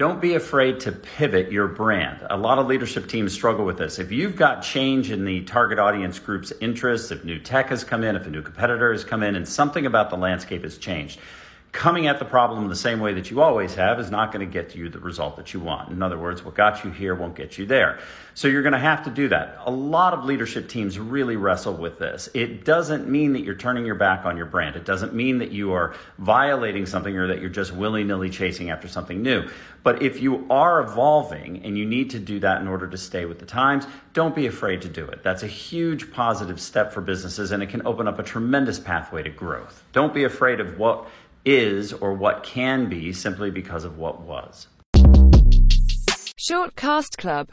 Don't be afraid to pivot your brand. A lot of leadership teams struggle with this. If you've got change in the target audience group's interests, if new tech has come in, if a new competitor has come in, and something about the landscape has changed, coming at the problem the same way that you always have is not going to get you the result that you want. In other words, what got you here won't get you there. So you're going to have to do that. A lot of leadership teams really wrestle with this. It doesn't mean that you're turning your back on your brand. It doesn't mean that you are violating something or that you're just willy nilly chasing after something new. But if you are evolving and you need to do that in order to stay with the times, don't be afraid to do it. That's a huge positive step for businesses and it can open up a tremendous pathway to growth. Don't be afraid of what is or what can be simply because of what was. Shortcast Club